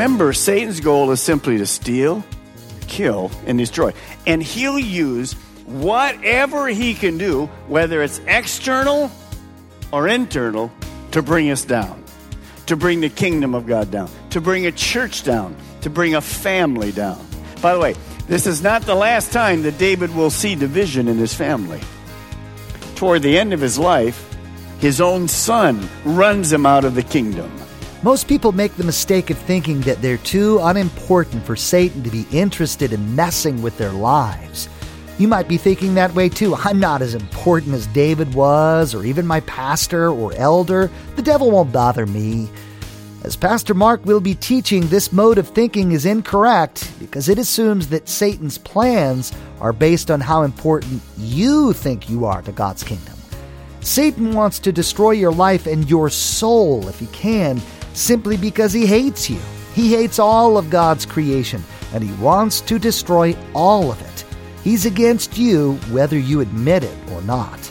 Remember, Satan's goal is simply to steal, kill, and destroy. And he'll use whatever he can do, whether it's external or internal, to bring us down, to bring the kingdom of God down, to bring a church down, to bring a family down. By the way, this is not the last time that David will see division in his family. Toward the end of his life, his own son runs him out of the kingdom. Most people make the mistake of thinking that they're too unimportant for Satan to be interested in messing with their lives. You might be thinking that way too. I'm not as important as David was, or even my pastor or elder. The devil won't bother me. As Pastor Mark will be teaching, this mode of thinking is incorrect because it assumes that Satan's plans are based on how important you think you are to God's kingdom. Satan wants to destroy your life and your soul, if he can, simply because he hates you. He hates all of God's creation, and he wants to destroy all of it. He's against you whether you admit it or not.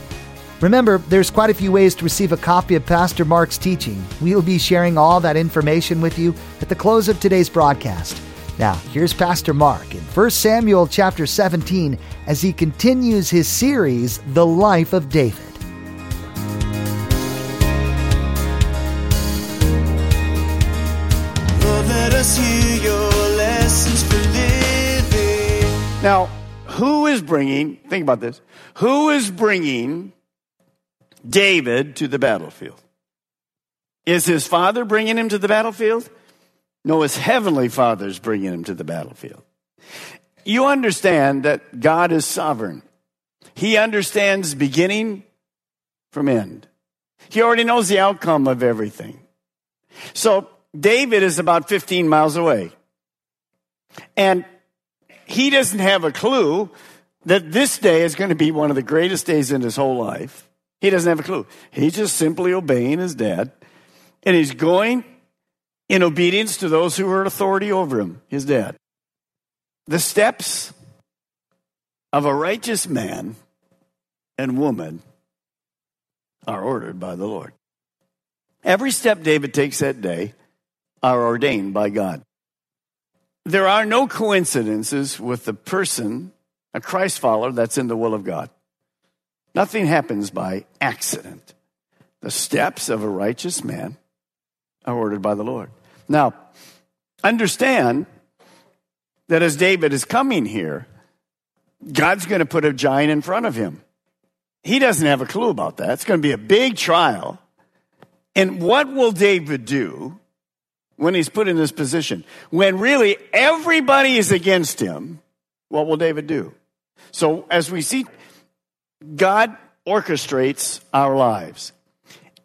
Remember, there's quite a few ways to receive a copy of Pastor Mark's teaching. We'll be sharing all that information with you at the close of today's broadcast. Now, here's Pastor Mark in 1 Samuel chapter 17 as he continues his series, The Life of David. Now, who is bringing, think about this, who is bringing David to the battlefield? Is his father bringing him to the battlefield? No, his heavenly father is bringing him to the battlefield. You understand that God is sovereign. He understands beginning from end. He already knows the outcome of everything. So David is about 15 miles away. And he doesn't have a clue that this day is going to be one of the greatest days in his whole life. He doesn't have a clue. He's just simply obeying his dad. And he's going in obedience to those who are authority over him, his dad. The steps of a righteous man and woman are ordered by the Lord. Every step David takes that day are ordained by God. There are no coincidences with the person, a Christ follower, that's in the will of God. Nothing happens by accident. The steps of a righteous man are ordered by the Lord. Now, understand that as David is coming here, God's going to put a giant in front of him. He doesn't have a clue about that. It's going to be a big trial. And what will David do when he's put in this position? When really everybody is against him, what will David do? So as we see, God orchestrates our lives.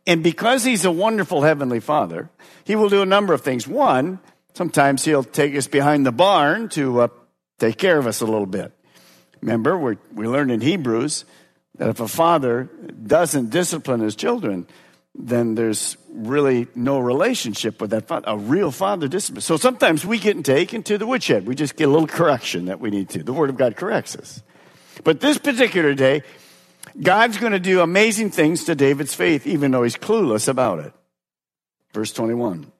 And because he's a wonderful heavenly father, he will do a number of things. One, sometimes he'll take us behind the barn to uh, take care of us a little bit. Remember, we we learned in Hebrews that if a father doesn't discipline his children, then there's really no relationship with that father. A real father discipline. So sometimes we get taken to the woodshed. We just get a little correction that we need to. The Word of God corrects us. But this particular day, God's going to do amazing things to David's faith, even though he's clueless about it. Verse 21.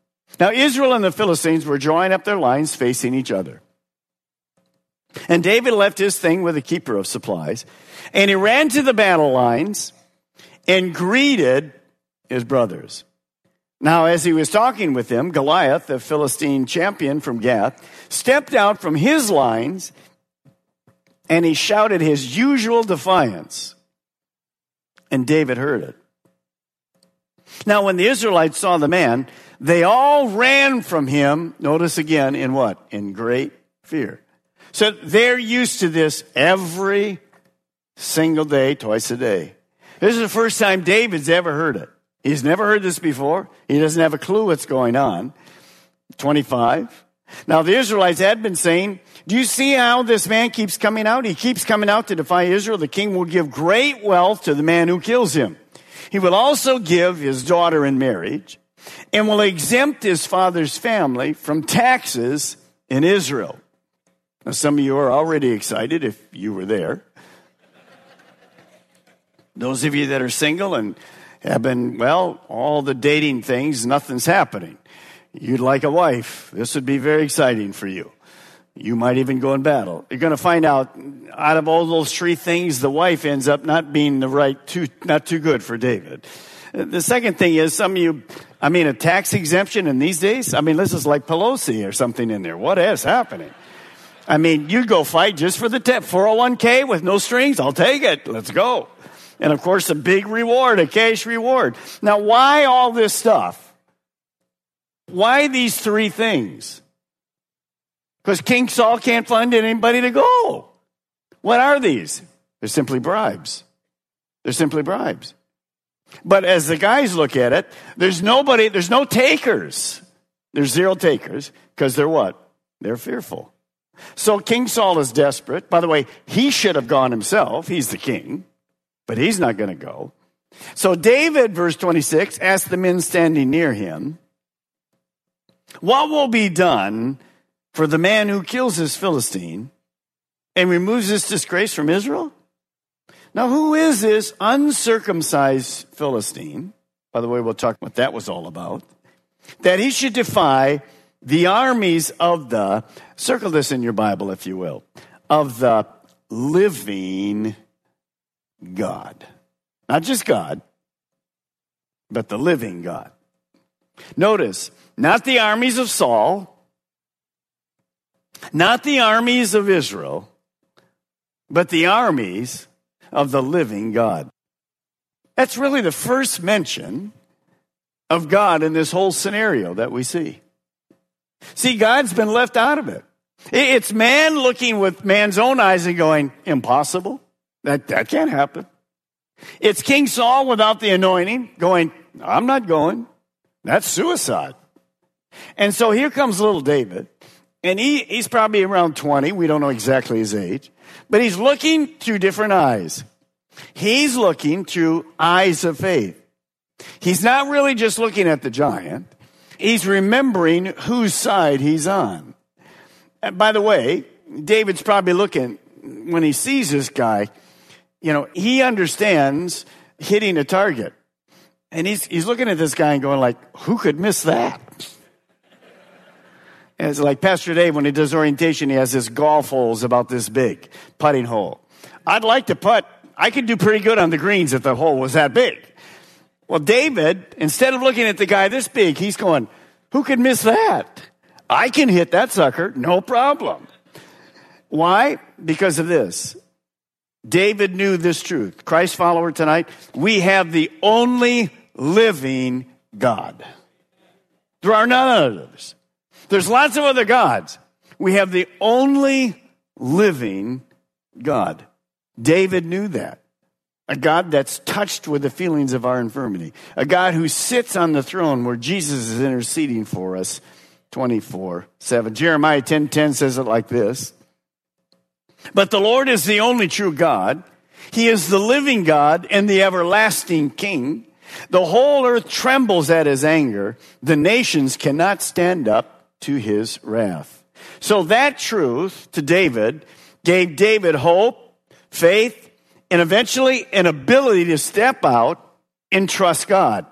Now, Israel and the Philistines were drawing up their lines facing each other. And David left his thing with the keeper of supplies, and he ran to the battle lines and greeted his brothers. Now, as he was talking with them, Goliath, the Philistine champion from Gath, stepped out from his lines and he shouted his usual defiance. And David heard it. Now, when the Israelites saw the man, They all ran from him, notice again, in what? In great fear. So they're used to this every single day, twice a day. This is the first time David's ever heard it. He's never heard this before. He doesn't have a clue what's going on. 25. Now the Israelites had been saying, do you see how this man keeps coming out? He keeps coming out to defy Israel. The king will give great wealth to the man who kills him. He will also give his daughter in marriage and will exempt his father's family from taxes in Israel. Now, some of you are already excited if you were there. Those of you that are single and have been, well, all the dating things, nothing's happening. You'd like a wife. This would be very exciting for you. You might even go in battle. You're going to find out out of all those three things, the wife ends up not being the right, too, not too good for David. The second thing is some of you, I mean, a tax exemption in these days. I mean, this is like Pelosi or something in there. What is happening? I mean, you go fight just for the tip, 401k with no strings. I'll take it. Let's go. And of course, a big reward, a cash reward. Now, why all this stuff? Why these three things? Because King Saul can't find anybody to go. What are these? They're simply bribes. They're simply bribes. But as the guys look at it, there's nobody, there's no takers. There's zero takers because they're what? They're fearful. So King Saul is desperate. By the way, he should have gone himself. He's the king, but he's not going to go. So David, verse 26, asked the men standing near him, What will be done for the man who kills this Philistine and removes this disgrace from Israel? Now, who is this uncircumcised Philistine? By the way, we'll talk what that was all about. That he should defy the armies of the, circle this in your Bible, if you will, of the living God. Not just God, but the living God. Notice, not the armies of Saul, not the armies of Israel, but the armies of the living God. That's really the first mention of God in this whole scenario that we see. See, God's been left out of it. It's man looking with man's own eyes and going, impossible. That, that can't happen. It's King Saul without the anointing going, I'm not going. That's suicide. And so here comes little David, and he, he's probably around 20. We don't know exactly his age, but he's looking through different eyes. He's looking through eyes of faith. He's not really just looking at the giant. He's remembering whose side he's on. And by the way, David's probably looking, when he sees this guy, you know, he understands hitting a target. And he's, he's looking at this guy and going like, who could miss that? And it's like Pastor Dave, when he does orientation, he has this golf holes about this big, putting hole. I'd like to putt. I could do pretty good on the greens if the hole was that big. Well, David, instead of looking at the guy this big, he's going, who could miss that? I can hit that sucker, no problem. Why? Because of this. David knew this truth. Christ follower tonight, we have the only living God. There are none others. There's lots of other gods. We have the only living God. David knew that. A God that's touched with the feelings of our infirmity. A God who sits on the throne where Jesus is interceding for us 24 7. Jeremiah 10 10 says it like this But the Lord is the only true God. He is the living God and the everlasting King. The whole earth trembles at his anger. The nations cannot stand up to his wrath. So that truth to David gave David hope, faith, and eventually an ability to step out and trust God.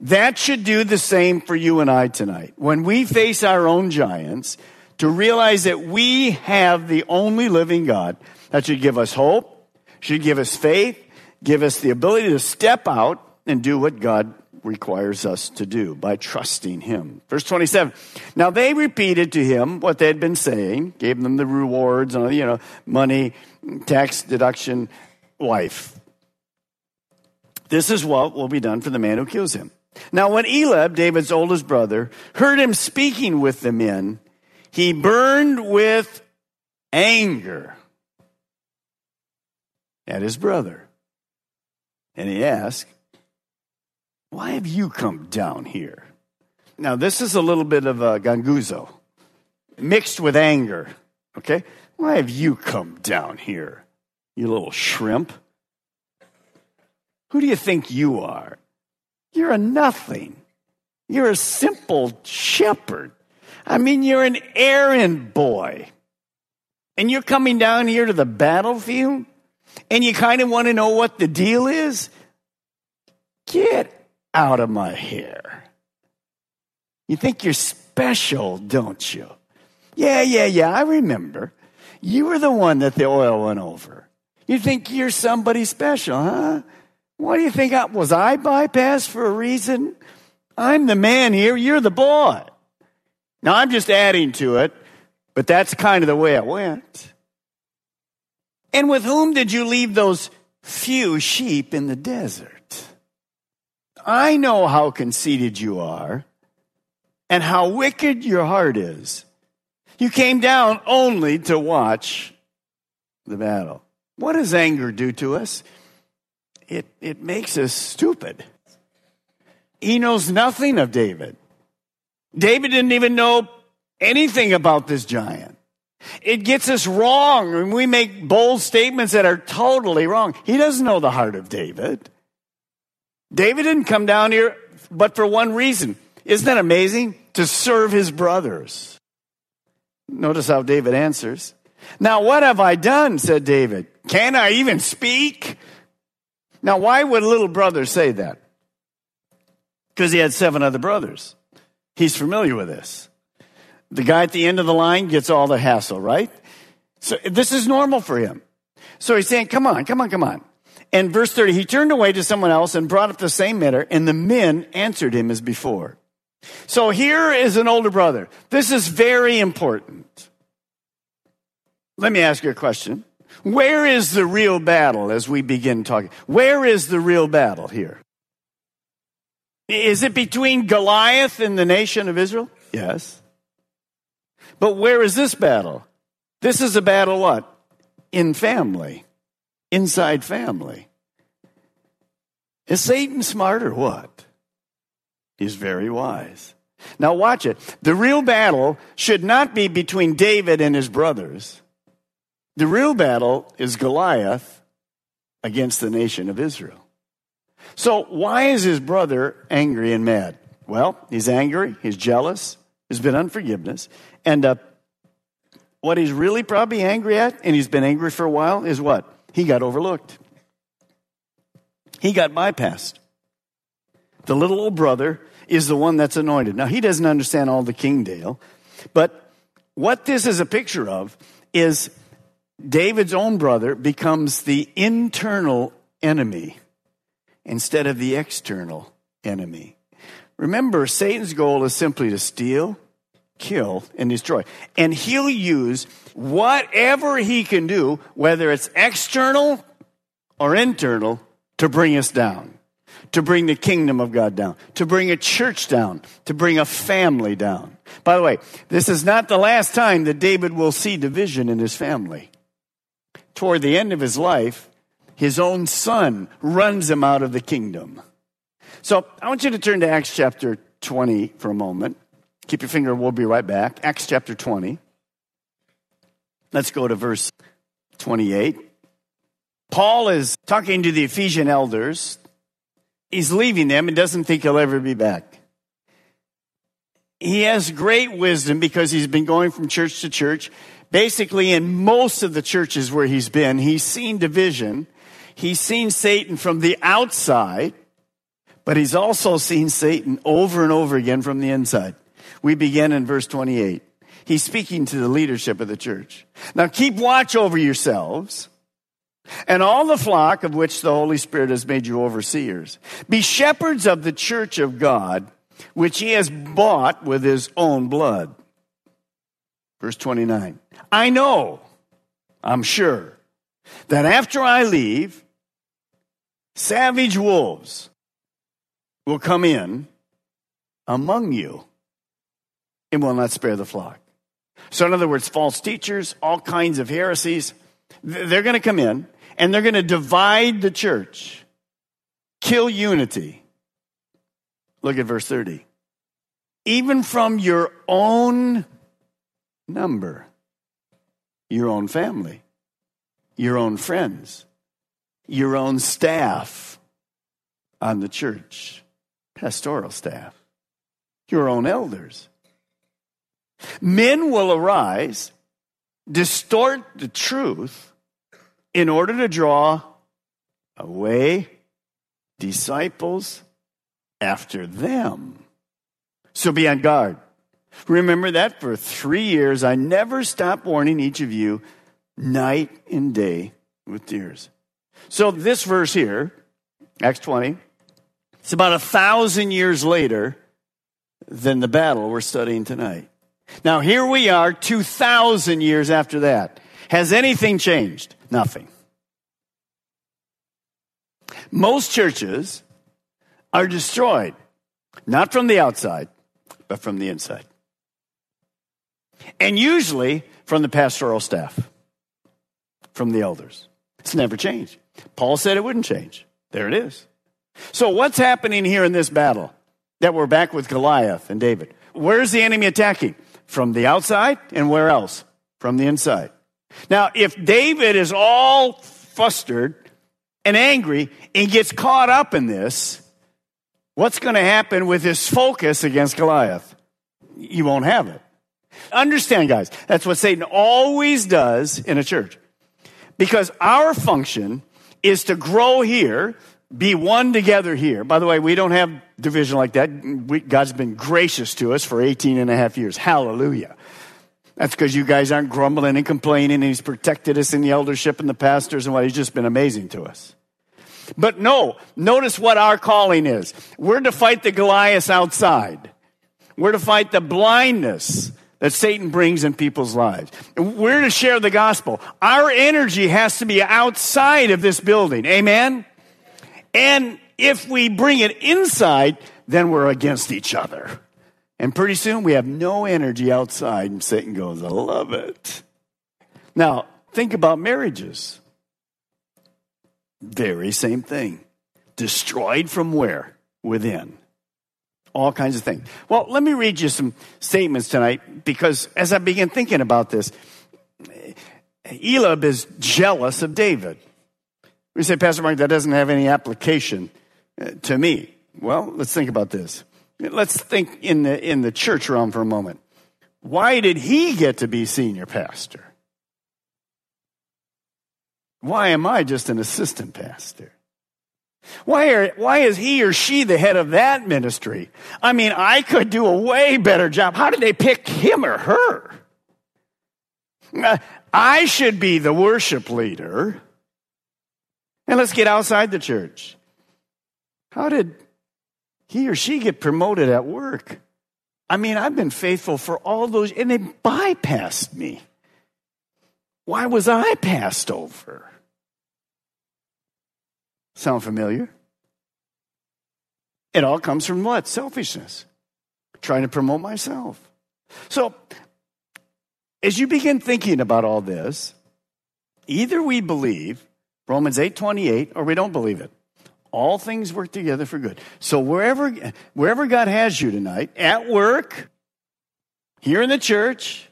That should do the same for you and I tonight. When we face our own giants, to realize that we have the only living God that should give us hope, should give us faith, give us the ability to step out and do what God requires us to do by trusting Him. Verse 27. Now they repeated to him what they had been saying, gave them the rewards, uh, you know, money, tax deduction, wife. This is what will be done for the man who kills him. Now, when Eliab, David's oldest brother, heard him speaking with the men, he burned with anger at his brother. And he asked, Why have you come down here? Now, this is a little bit of a ganguzo mixed with anger. Okay? Why have you come down here, you little shrimp? Who do you think you are? You're a nothing. You're a simple shepherd. I mean, you're an errand boy. And you're coming down here to the battlefield and you kind of want to know what the deal is? Get out of my hair. You think you're special, don't you? Yeah, yeah, yeah, I remember. You were the one that the oil went over. You think you're somebody special, huh? What do you think? I, was I bypassed for a reason? I'm the man here. You're the boy. Now I'm just adding to it, but that's kind of the way it went. And with whom did you leave those few sheep in the desert? I know how conceited you are and how wicked your heart is. You came down only to watch the battle. What does anger do to us? It, it makes us stupid. He knows nothing of David. David didn't even know anything about this giant. It gets us wrong and we make bold statements that are totally wrong. He doesn't know the heart of David. David didn't come down here but for one reason. Isn't that amazing? To serve his brothers. Notice how David answers. Now, what have I done? said David. Can I even speak? Now, why would a little brother say that? Because he had seven other brothers. He's familiar with this. The guy at the end of the line gets all the hassle, right? So this is normal for him. So he's saying, come on, come on, come on. And verse 30, he turned away to someone else and brought up the same matter, and the men answered him as before. So here is an older brother. This is very important. Let me ask you a question. Where is the real battle as we begin talking? Where is the real battle here? Is it between Goliath and the nation of Israel? Yes. But where is this battle? This is a battle what? In family. Inside family. Is Satan smart or what? He's very wise. Now watch it. The real battle should not be between David and his brothers. The real battle is Goliath against the nation of Israel. So why is his brother angry and mad? Well, he's angry, he's jealous, there's been unforgiveness, and uh, what he's really probably angry at, and he's been angry for a while, is what? He got overlooked. He got bypassed. The little old brother is the one that's anointed. Now, he doesn't understand all the King Dale, but what this is a picture of is David's own brother becomes the internal enemy instead of the external enemy. Remember, Satan's goal is simply to steal, kill, and destroy. And he'll use whatever he can do, whether it's external or internal, to bring us down, to bring the kingdom of God down, to bring a church down, to bring a family down. By the way, this is not the last time that David will see division in his family. Toward the end of his life, his own son runs him out of the kingdom. So I want you to turn to Acts chapter 20 for a moment. Keep your finger, we'll be right back. Acts chapter 20. Let's go to verse 28. Paul is talking to the Ephesian elders. He's leaving them and doesn't think he'll ever be back. He has great wisdom because he's been going from church to church. Basically, in most of the churches where he's been, he's seen division. He's seen Satan from the outside, but he's also seen Satan over and over again from the inside. We begin in verse 28. He's speaking to the leadership of the church. Now keep watch over yourselves and all the flock of which the Holy Spirit has made you overseers. Be shepherds of the church of God, which he has bought with his own blood. Verse 29. I know, I'm sure, that after I leave, savage wolves will come in among you and will not spare the flock. So, in other words, false teachers, all kinds of heresies, they're going to come in and they're going to divide the church, kill unity. Look at verse 30. Even from your own number, your own family, your own friends, your own staff on the church, pastoral staff, your own elders. Men will arise, distort the truth in order to draw away disciples after them. So be on guard. Remember that for three years, I never stopped warning each of you night and day with tears. So, this verse here, Acts 20, it's about a thousand years later than the battle we're studying tonight. Now, here we are, 2,000 years after that. Has anything changed? Nothing. Most churches are destroyed, not from the outside, but from the inside. And usually from the pastoral staff, from the elders. It's never changed. Paul said it wouldn't change. There it is. So, what's happening here in this battle that we're back with Goliath and David? Where's the enemy attacking? From the outside and where else? From the inside. Now, if David is all flustered and angry and gets caught up in this, what's going to happen with his focus against Goliath? You won't have it. Understand, guys, that's what Satan always does in a church. Because our function is to grow here, be one together here. By the way, we don't have division like that. We, God's been gracious to us for 18 and a half years. Hallelujah. That's because you guys aren't grumbling and complaining, and He's protected us in the eldership and the pastors and what. He's just been amazing to us. But no, notice what our calling is. We're to fight the Goliath outside. We're to fight the blindness that Satan brings in people's lives. We're to share the gospel. Our energy has to be outside of this building. Amen? And if we bring it inside, then we're against each other. And pretty soon we have no energy outside, and Satan goes, I love it. Now, think about marriages. Very same thing. Destroyed from where? Within all kinds of things. Well, let me read you some statements tonight because as I begin thinking about this, Eliab is jealous of David. We say, Pastor Mark, that doesn't have any application uh, to me. Well, let's think about this. Let's think in the, in the church realm for a moment. Why did he get to be senior pastor? Why am I just an assistant pastor? Why, are, why is he or she the head of that ministry? I mean, I could do a way better job. How did they pick him or her? I should be the worship leader. And let's get outside the church. How did he or she get promoted at work? I mean, I've been faithful for all those, and they bypassed me. Why was I passed over? Sound familiar? It all comes from what? Selfishness. Trying to promote myself. So, as you begin thinking about all this, either we believe Romans 8:28 or we don't believe it. All things work together for good. So wherever wherever God has you tonight, at work, here in the church,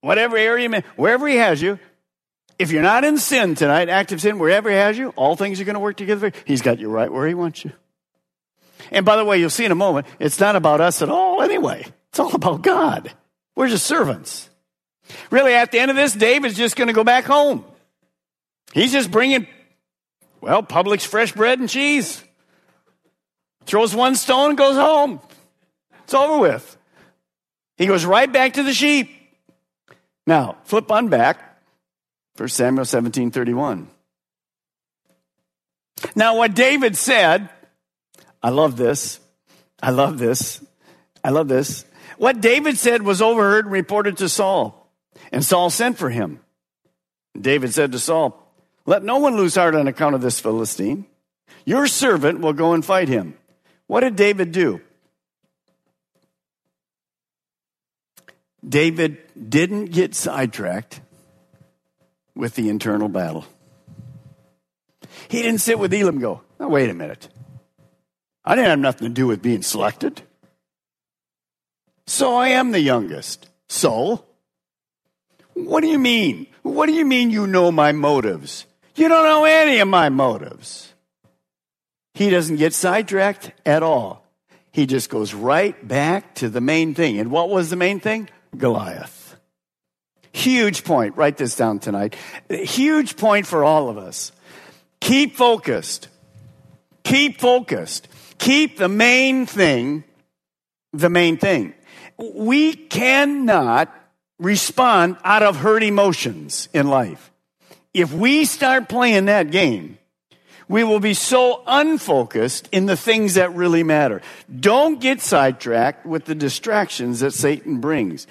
whatever area, wherever he has you, if you're not in sin tonight, active sin, wherever He has you, all things are going to work together. He's got you right where He wants you. And by the way, you'll see in a moment, it's not about us at all anyway. It's all about God. We're just servants. Really, at the end of this, David's just going to go back home. He's just bringing, well, Publix fresh bread and cheese. Throws one stone goes home. It's over with. He goes right back to the sheep. Now, flip on back 1 Samuel 17 31. Now, what David said, I love this. I love this. I love this. What David said was overheard and reported to Saul, and Saul sent for him. David said to Saul, Let no one lose heart on account of this Philistine. Your servant will go and fight him. What did David do? David didn't get sidetracked with the internal battle. He didn't sit with Elam and go, wait a minute. I didn't have nothing to do with being selected. So I am the youngest. So? What do you mean? What do you mean you know my motives? You don't know any of my motives. He doesn't get sidetracked at all. He just goes right back to the main thing. And what was the main thing? Goliath. Huge point. Write this down tonight. Huge point for all of us. Keep focused. Keep focused. Keep the main thing the main thing. We cannot respond out of hurt emotions in life. If we start playing that game, we will be so unfocused in the things that really matter. Don't get sidetracked with the distractions that Satan brings.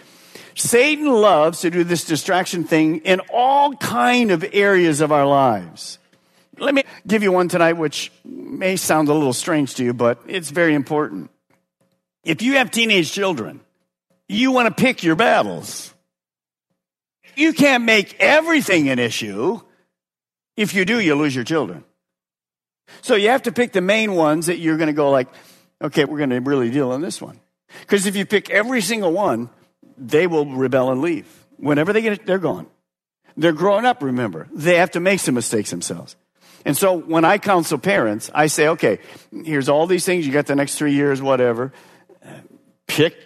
Satan loves to do this distraction thing in all kind of areas of our lives. Let me give you one tonight, which may sound a little strange to you, but it's very important. If you have teenage children, you want to pick your battles. You can't make everything an issue. If you do, you lose your children. So you have to pick the main ones that you're going to go like, okay, we're going to really deal on this one. Because if you pick every single one, they will rebel and leave. Whenever they get it, they're gone. They're growing up, remember. They have to make some mistakes themselves. And so when I counsel parents, I say, okay, here's all these things. You got the next three years, whatever. Pick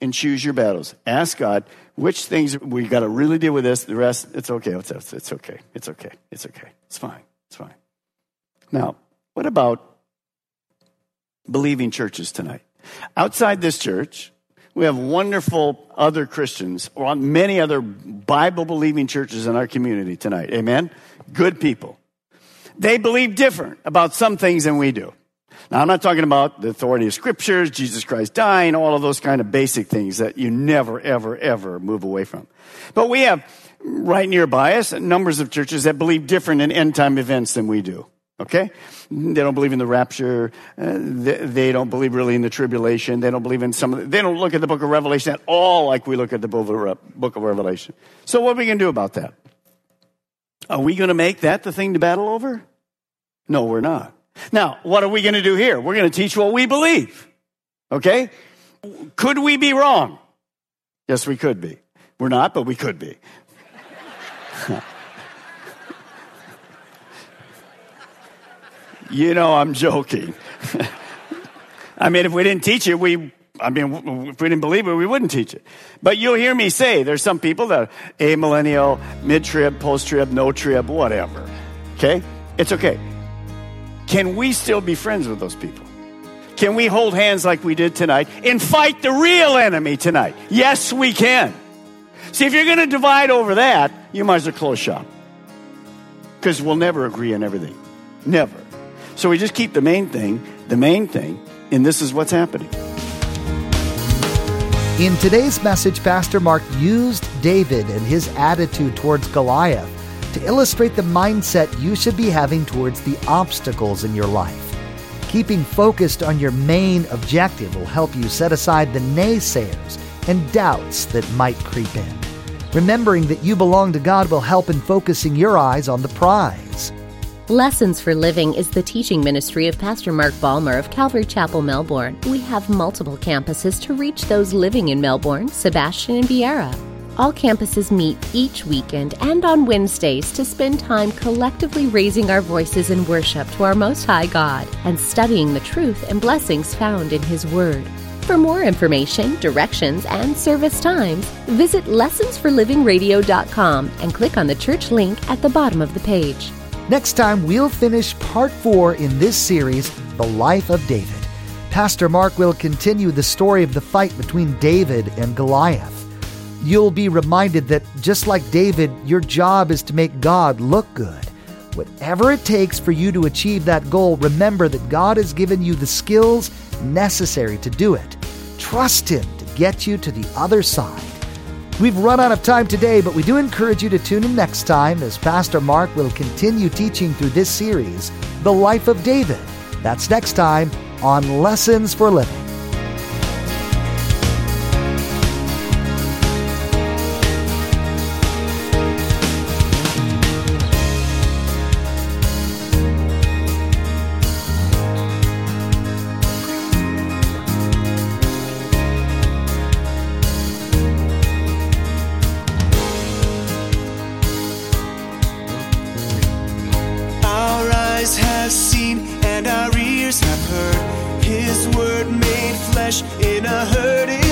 and choose your battles. Ask God which things we got to really deal with this. The rest, it's okay. It's, it's okay. It's okay. It's okay. It's fine. It's fine. Now, what about believing churches tonight? Outside this church, we have wonderful other Christians or many other Bible believing churches in our community tonight. Amen? Good people. They believe different about some things than we do. Now, I'm not talking about the authority of scriptures, Jesus Christ dying, all of those kind of basic things that you never, ever, ever move away from. But we have right nearby us numbers of churches that believe different in end time events than we do. Okay? They don't believe in the rapture. Uh, they, they, don't believe really in the tribulation. They don't believe in some of the, they don't look at the book of Revelation at all like we look at the book of Revelation. So what are we going to do about that? Are we going to make that the thing to battle over? No, we're not. Now, what are we going to do here? We're going to teach what we believe. Okay? Could we be wrong? Yes, we could be. We're not, but we could be. you know, I'm joking. I mean, if we didn't teach it, we, I mean, if we didn't believe it, we wouldn't teach it. But you'll hear me say there's some people that are amillennial, mid trib, post trib, no trib, whatever. Okay? It's okay. Can we still be friends with those people? Can we hold hands like we did tonight and fight the real enemy tonight? Yes, we can. See, if you're going to divide over that, you might as well close shop. Because we'll never agree on everything. Never. So we just keep the main thing, the main thing, and this is what's happening. In today's message, Pastor Mark used David and his attitude towards Goliath to illustrate the mindset you should be having towards the obstacles in your life. Keeping focused on your main objective will help you set aside the naysayers and doubts that might creep in. Remembering that you belong to God will help in focusing your eyes on the prize. Lessons for Living is the teaching ministry of Pastor Mark Balmer of Calvary Chapel, Melbourne. We have multiple campuses to reach those living in Melbourne, Sebastian, and Viera. All campuses meet each weekend and on Wednesdays to spend time collectively raising our voices in worship to our Most High God and studying the truth and blessings found in His Word. For more information, directions, and service times, visit lessonsforlivingradio.com and click on the church link at the bottom of the page. Next time, we'll finish part four in this series, The Life of David. Pastor Mark will continue the story of the fight between David and Goliath you'll be reminded that just like David, your job is to make God look good. Whatever it takes for you to achieve that goal, remember that God has given you the skills necessary to do it. Trust Him to get you to the other side. We've run out of time today, but we do encourage you to tune in next time as Pastor Mark will continue teaching through this series, The Life of David. That's next time on Lessons for Living. In a hurting